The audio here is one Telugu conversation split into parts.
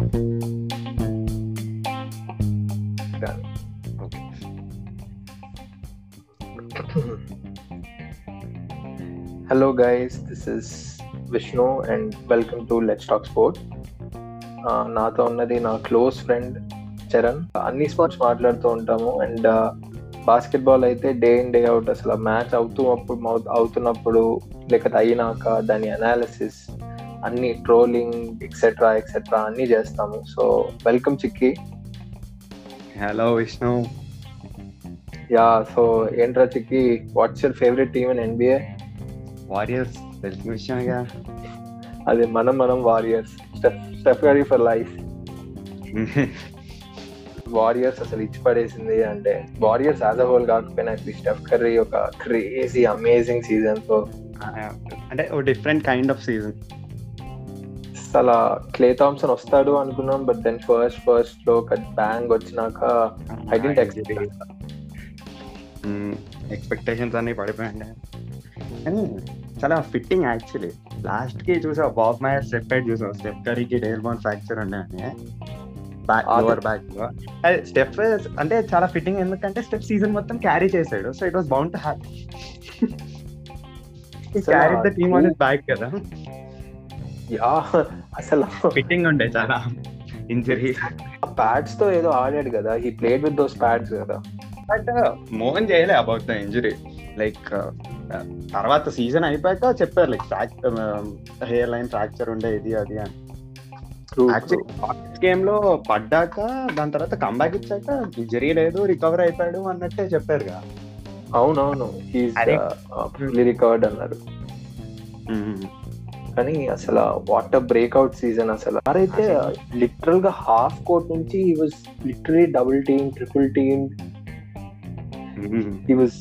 Okay Hello, guys. This is Vishnu, and welcome to Let's Talk Sport. Uh, నాతో ఉన్నది నా క్లోజ్ ఫ్రెండ్ చరణ్ అన్ని స్పోర్ట్స్ మాట్లాడుతూ ఉంటాము అండ్ బాస్కెట్బాల్ uh, అయితే డే ఇన్ డే అవుట్ అసలు మ్యాచ్ అవుతూ అప్పుడు అవుతున్నప్పుడు లేకపోతే అయినాక దాని అనాలిసిస్ అన్ని ట్రోలింగ్ ఎక్సెట్రా ఎక్సెట్రా అన్ని చేస్తాము. So welcome Chikki. Hello Vishnu yeah so ఏంట్రా Chikki? What's your favourite team in NBA Warriors తెలిసిన విషయమేగా? అది మనం మనం Warriors Steph Curry for life Warriors అసలు ఇచ్చి పడేసింది అంటే వారియర్స్ యాజ్ అ హోల్ కాకపోయినా అట్లీస్ట్ స్టెఫ్ కర్రీ ఒక క్రేజీ అమేజింగ్ సీజన్తో అంటే ఓ డిఫరెంట్ కైండ్ ఆఫ్ సీజన్ అసలు క్లే థామ్సన్ వస్తాడు అనుకున్నాం బట్ దెన్ ఫస్ట్ ఫస్ట్లో ఒక బ్యాంగ్ వచ్చినాక I didn't expect ఎక్స్పెక్టేషన్స్ అన్ని పడిపోయాయి కానీ చాలా ఫిట్టింగ్ యాక్చువల్లీ లాస్ట్కి చూసా బాబ్ మైర్ స్టెప్ అయిట్ చూసాం స్టెప్ కరీకి డేర్ బోన్ ఫ్రాక్చర్ ఉండే బ్యాక్ అదే. లోవర్ బ్యాక్లో అదే స్టెప్ అంటే చాలా ఫిట్టింగ్ ఎందుకంటే స్టెప్ సీజన్ మొత్తం క్యారీ చేసాడు so it was bound to happy carry the team on back కదా. యా అసలు ఫిట్టింగ్ ఉండే చాలా. ఇంజరీ ప్యాడ్స్తో ఏదో ఆడాడు కదా he played with those pads కదా. బట్ మోహన్ చేయలే అబౌట్ ద ఇంజరీ లైక్ తర్వాత సీజన్ అయిపోయాక చెప్పారు లైక్ హెయిర్ లైన్ ఫ్రాక్చర్ ఉండే ఇది అది అని. గేమ్లో పడ్డాక దాని తర్వాత కంబ్యాక్ ఇచ్చాక ఇంజరీ లేదు రికవర్ అయిపోయాడు అన్నట్టే చెప్పారు కదా. అవునవును రికవర్డ్ అన్నారు. కానీ అసలు వాటర్ బ్రేక్అవుట్ సీజన్ అసలు. అయితే లిటరల్గా హాఫ్ కోర్ట్ నుంచి he was literally double team triple team he was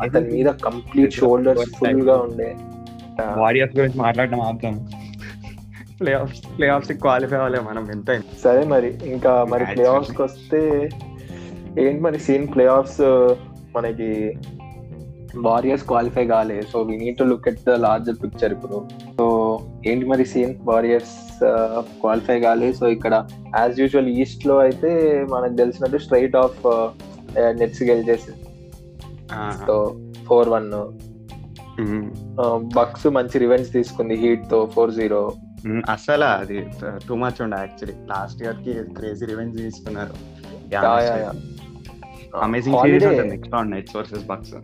అతని మీద కంప్లీట్ షోల్డర్స్ ఫుల్గా ఉండే వారియర్స్ గురించి మాట్లాడడం ప్లే ప్లే ఆఫ్స్ క్వాలిఫై అవ్వలే మనం ఎంత సరే మరి ఇంకా మరి ప్లే ఆఫ్స్కి వస్తే ఏంటి మరి సీన్ ప్లే ఆఫ్స్ మనకి వారియర్స్ క్వాలిఫై కాలే. So we need to look at the larger picture ఇప్పుడు సో ఏంటి మరి సీన్ వారియర్స్ క్వాలిఫై కాలే. సో ఇక్కడ యాజ్ యూజువల్ ఈస్ట్లో అయితే మనకు తెలిసినట్టు స్ట్రైట్ ఆఫ్ నెట్స్ గెలిచేసి సో ఫోర్ వన్ బక్స్ మంచి రివెంజ్ తీసుకుంది హీట్తో ఫోర్ జీరో అసలు అది టూ మచ్ ఉండే యాక్చువల్లీ లాస్ట్ ఇయర్కి క్రేజీ రివెంజ్ తీసుకున్నారు. అమేజింగ్ సిరీస్ ఉంటుంది next round Nets versus Bucks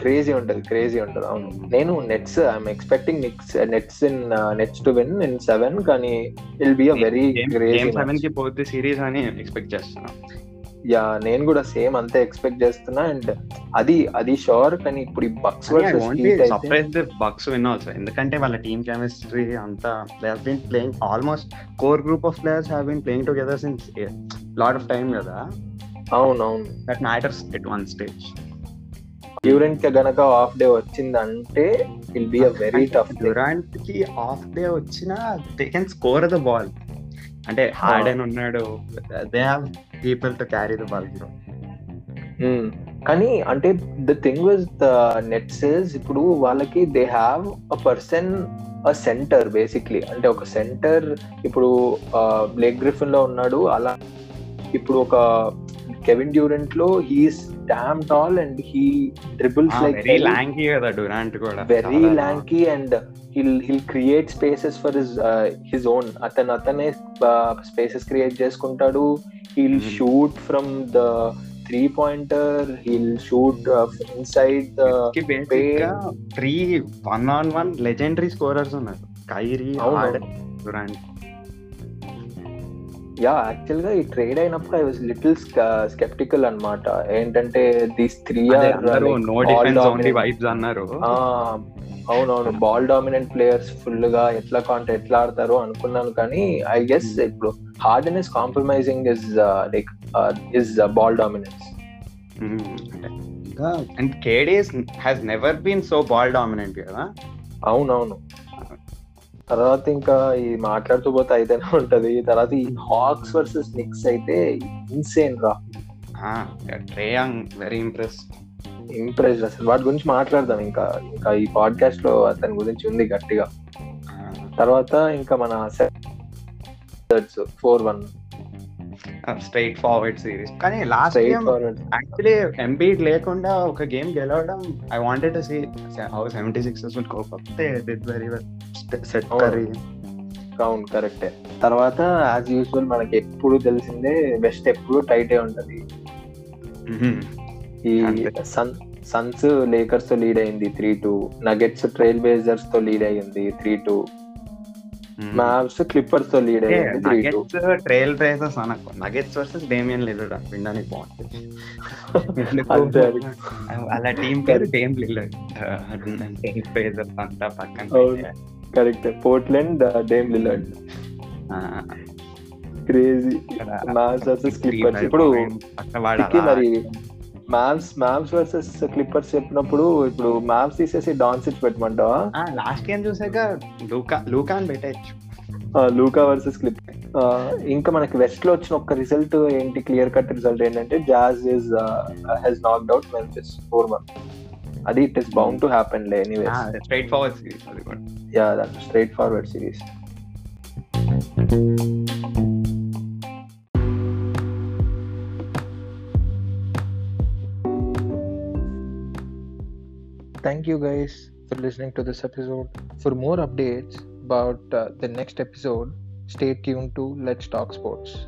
crazy ఉంటది క్రేజీ ఉంటది. అవును. నేను Nets I'm expecting Nets Nets in Nets to win in seven కానీ will be a very crazy సెవెన్కి పోతే సిరీస్ అని ఎక్స్పెక్ట్ చేస్తున్నాం. యా నేను కూడా సేమ్ అంతే ఎక్స్పెక్ట్ చేస్తున్నా. అండ్ అది అది షూర్ కానీ ఇప్పుడు ఈ Bucks surprise the Bucks win also ఎందుకంటే వాళ్ళ టీమ్ కెమిస్ట్రీ అంతా they have been playing almost core group of players have been playing together since lot of time కదా. అవును అవును that matters at one stage డ్యూరెంట్కి గనక ఆఫ్ డే వచ్చిందంటే will be a very tough డ్యూరాంట్కి off day వచ్చినా they can score the ball అంటే హార్డెన్ ఉన్నాడు they have people to carry the ball Hmm. కానీ అంటే the thing was the Nets ఇప్పుడు వాళ్ళకి they have a person a centre basically అంటే ఒక సెంటర్ ఇప్పుడు బ్లేక్ గ్రిఫిన్లో ఉన్నాడు అలా ఇప్పుడు ఒక Kevin డ్యూరెంట్లో he's damn tall and he dribbles like very lanky కదా డ్యూరాంట్ కూడా. వెరీ చాలా lanky and he'll he'll create spaces for his his own అతను అతనే స్పేసెస్ క్రియేట్ చేసుకుంటాడు. He'll. Shoot from the three pointer he'll shoot ఇన్సైడ్గా three one on one legendary scorers ఉన్నారు. కైరీ అవును. యా యాక్చువల్గా ఈ ట్రేడ్ అయినప్పుడు ఐ వాజ్ లిటిల్ స్కెప్టికల్ అన్నమాట. ఏంటంటే దీస్ త్రీ వైబ్స్ అన్నారు అవునవును బాల్ డామినెంట్ ప్లేయర్స్ ఫుల్గా ఎట్లా కాంటే ఎట్లా ఆడతారో అనుకున్నాను కానీ ఐ గెస్ ఇప్పుడు Harden is compromising is like is ball dominance and KD's has never been so ball dominant కదా? అవునవును. తర్వాత ఇంకా ఈ మాట్లాడుతూ పోతే అయితేనే ఉంటది. తర్వాత ఈ హాక్స్ వర్సెస్ నిక్స్ అయితే ఇన్సేన్ రా. ట్రేయాంగ్ వెరీ ఇంప్రెస్ ఇంప్రెస్ అసలు. వాటి గురించి మాట్లాడదాం ఇంకా. ఇంకా ఈ పాడ్కాస్ట్లో అతని గురించి ఉంది గట్టిగా. తర్వాత ఇంకా మన four one straight forward series కానీ లాస్ట్ గేమ్ యాక్చువల్లీ ఎంబీడ్ లేకుండా ఒక గేమ్ గెలవడం I wanted to see how seventy six will cope up did very well Seth. Curry అవును కరెక్టే తర్వాత యాజ్ యూజువల్ మనకి ఎప్పుడు తెలిసిందే వెస్ట్ ఎప్పుడు టైటే ఉంటది. ఈ అంతే. సన్ సన్స్ లేకర్స్తో లీడ్ అయింది త్రీ టూ నగెట్స్ ట్రైల్ బేజర్స్తో లీడ్ అయ్యింది త్రీ టూ మ్యాప్స్ క్లిప్పర్స్తో లీడ్ ట్రైల్ రేసర్స్ అనకు. నగెట్స్ వర్సెస్ డేమియన్ లిల్లర్డ్ వినడానికి బాగుంటుంది. అలా టీం పేరు డేమ్ లిల్లర్డ్ రేసర్స్ అంతా పక్కన. కరెక్ట్ పోర్ట్లండ్ డేమ్ లిలర్డ్ ఆ, క్రేజీ మ్యాప్స్ వర్సెస్ క్లిప్పర్స్ ఇప్పుడు మరి మ్యాప్స్ మ్యాప్స్ వర్సెస్ క్లిప్పర్స్ చెప్పినప్పుడు ఇప్పుడు మ్యాప్స్ తీసేసి డాన్సిచ్ పెట్టమంటావా? లాస్ట్ గేమ్ చూసాక లూకా లూకా అని పెట్టచ్చు లూకా వర్సెస్ క్లిప్ ఇంకా మనకి వెస్ట్లో వచ్చిన ఒక్క రిజల్ట్ ఏంటి? క్లియర్ కట్ రిజల్ట్ ఏంటంటే Jazz is has knocked out Memphis four one అది it is bound to happen లే ఎనీవేస్ స్ట్రైట్ ఫార్వర్డ్ సిరీస్ అది కూడా. Yeah that straight forward series Thank you guys for listening to this episode. For more updates about uh, the next episode, stay tuned to Let's Talk Sports.